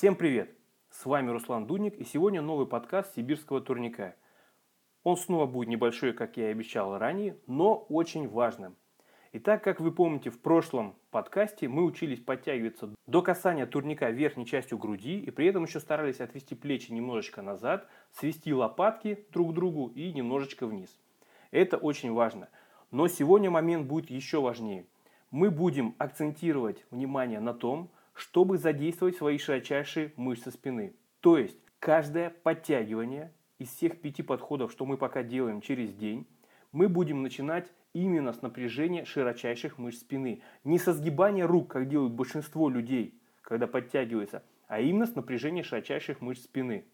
Всем привет! С вами Руслан Дудник и сегодня новый подкаст сибирского турника. Он снова будет небольшой, как я и обещал ранее, но очень важным. Итак, как вы помните, в прошлом подкасте мы учились подтягиваться до касания турника верхней частью груди и при этом еще старались отвести плечи немножечко назад, свести лопатки друг к другу и немножечко вниз. Это очень важно. Но сегодня момент будет еще важнее. Мы будем акцентировать внимание на том, чтобы задействовать свои широчайшие мышцы спины. То есть каждое подтягивание из всех пяти подходов, что мы пока делаем через день, мы будем начинать именно с напряжения широчайших мышц спины. Не со сгибания рук, как делают большинство людей, когда подтягиваются, а именно с напряжения широчайших мышц спины.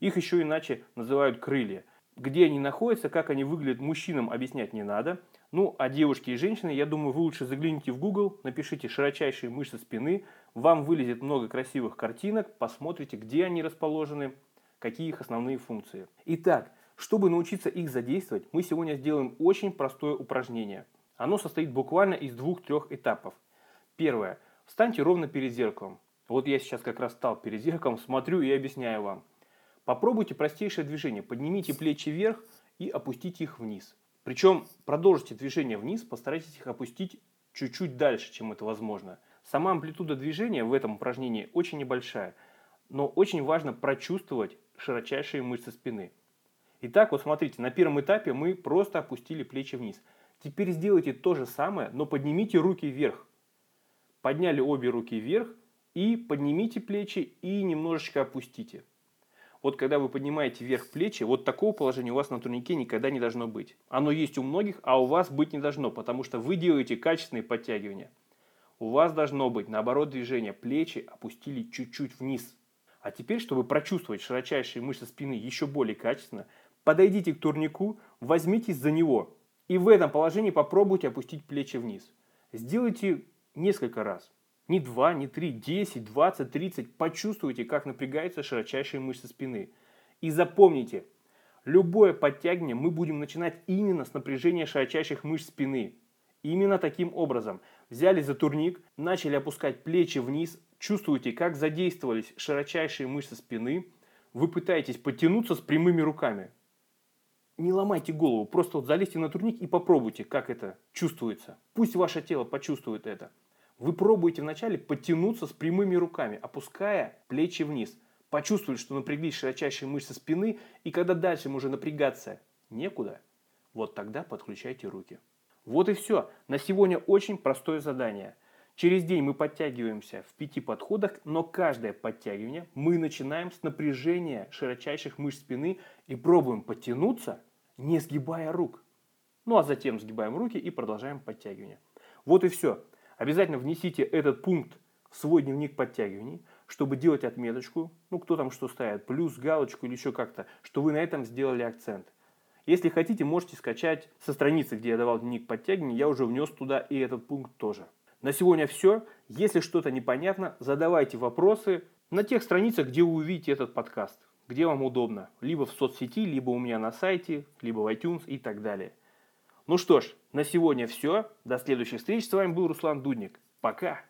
Их еще иначе называют крылья. Где они находятся, как они выглядят мужчинам объяснять не надо. Ну, а девушки и женщины, я думаю, вы лучше загляните в Google, напишите широчайшие мышцы спины, вам вылезет много красивых картинок, посмотрите, где они расположены, какие их основные функции. Итак, чтобы научиться их задействовать, мы сегодня сделаем очень простое упражнение. Оно состоит буквально из двух-трех этапов. Первое. Встаньте ровно перед зеркалом. Вот я сейчас как раз стал перед зеркалом, смотрю и объясняю вам. Попробуйте простейшее движение. Поднимите плечи вверх и опустите их вниз. Причем продолжите движение вниз, постарайтесь их опустить чуть-чуть дальше, чем это возможно. Сама амплитуда движения в этом упражнении очень небольшая, но очень важно прочувствовать широчайшие мышцы спины. Итак, вот смотрите, на первом этапе мы просто опустили плечи вниз. Теперь сделайте то же самое, но поднимите руки вверх. Подняли обе руки вверх и поднимите плечи и немножечко опустите. Вот когда вы поднимаете вверх плечи, вот такого положения у вас на турнике никогда не должно быть. Оно есть у многих, а у вас быть не должно, потому что вы делаете качественные подтягивания. У вас должно быть наоборот движение. Плечи опустили чуть-чуть вниз. А теперь, чтобы прочувствовать широчайшие мышцы спины еще более качественно, подойдите к турнику, возьмитесь за него. И в этом положении попробуйте опустить плечи вниз. Сделайте несколько раз. Не 2, не 3, 10, 20, 30. Почувствуйте, как напрягаются широчайшие мышцы спины. И запомните, любое подтягивание мы будем начинать именно с напряжения широчайших мышц спины. Именно таким образом. Взяли за турник, начали опускать плечи вниз, чувствуете, как задействовались широчайшие мышцы спины. Вы пытаетесь потянуться с прямыми руками. Не ломайте голову, просто вот залезьте на турник и попробуйте, как это чувствуется. Пусть ваше тело почувствует это. Вы пробуете вначале подтянуться с прямыми руками, опуская плечи вниз. Почувствовали, что напряглись широчайшие мышцы спины, и когда дальше уже напрягаться некуда, вот тогда подключайте руки. Вот и все. На сегодня очень простое задание. Через день мы подтягиваемся в пяти подходах, но каждое подтягивание мы начинаем с напряжения широчайших мышц спины и пробуем подтянуться, не сгибая рук. Ну а затем сгибаем руки и продолжаем подтягивание. Вот и все. Обязательно внесите этот пункт в свой дневник подтягиваний, чтобы делать отметочку, ну кто там что ставит, плюс, галочку или еще как-то, что вы на этом сделали акцент. Если хотите, можете скачать со страницы, где я давал дневник подтягиваний, я уже внес туда и этот пункт тоже. На сегодня все. Если что-то непонятно, задавайте вопросы на тех страницах, где вы увидите этот подкаст, где вам удобно. Либо в соцсети, либо у меня на сайте, либо в iTunes и так далее. Ну что ж, на сегодня все. До следующих встреч. С вами был Руслан Дудник. Пока.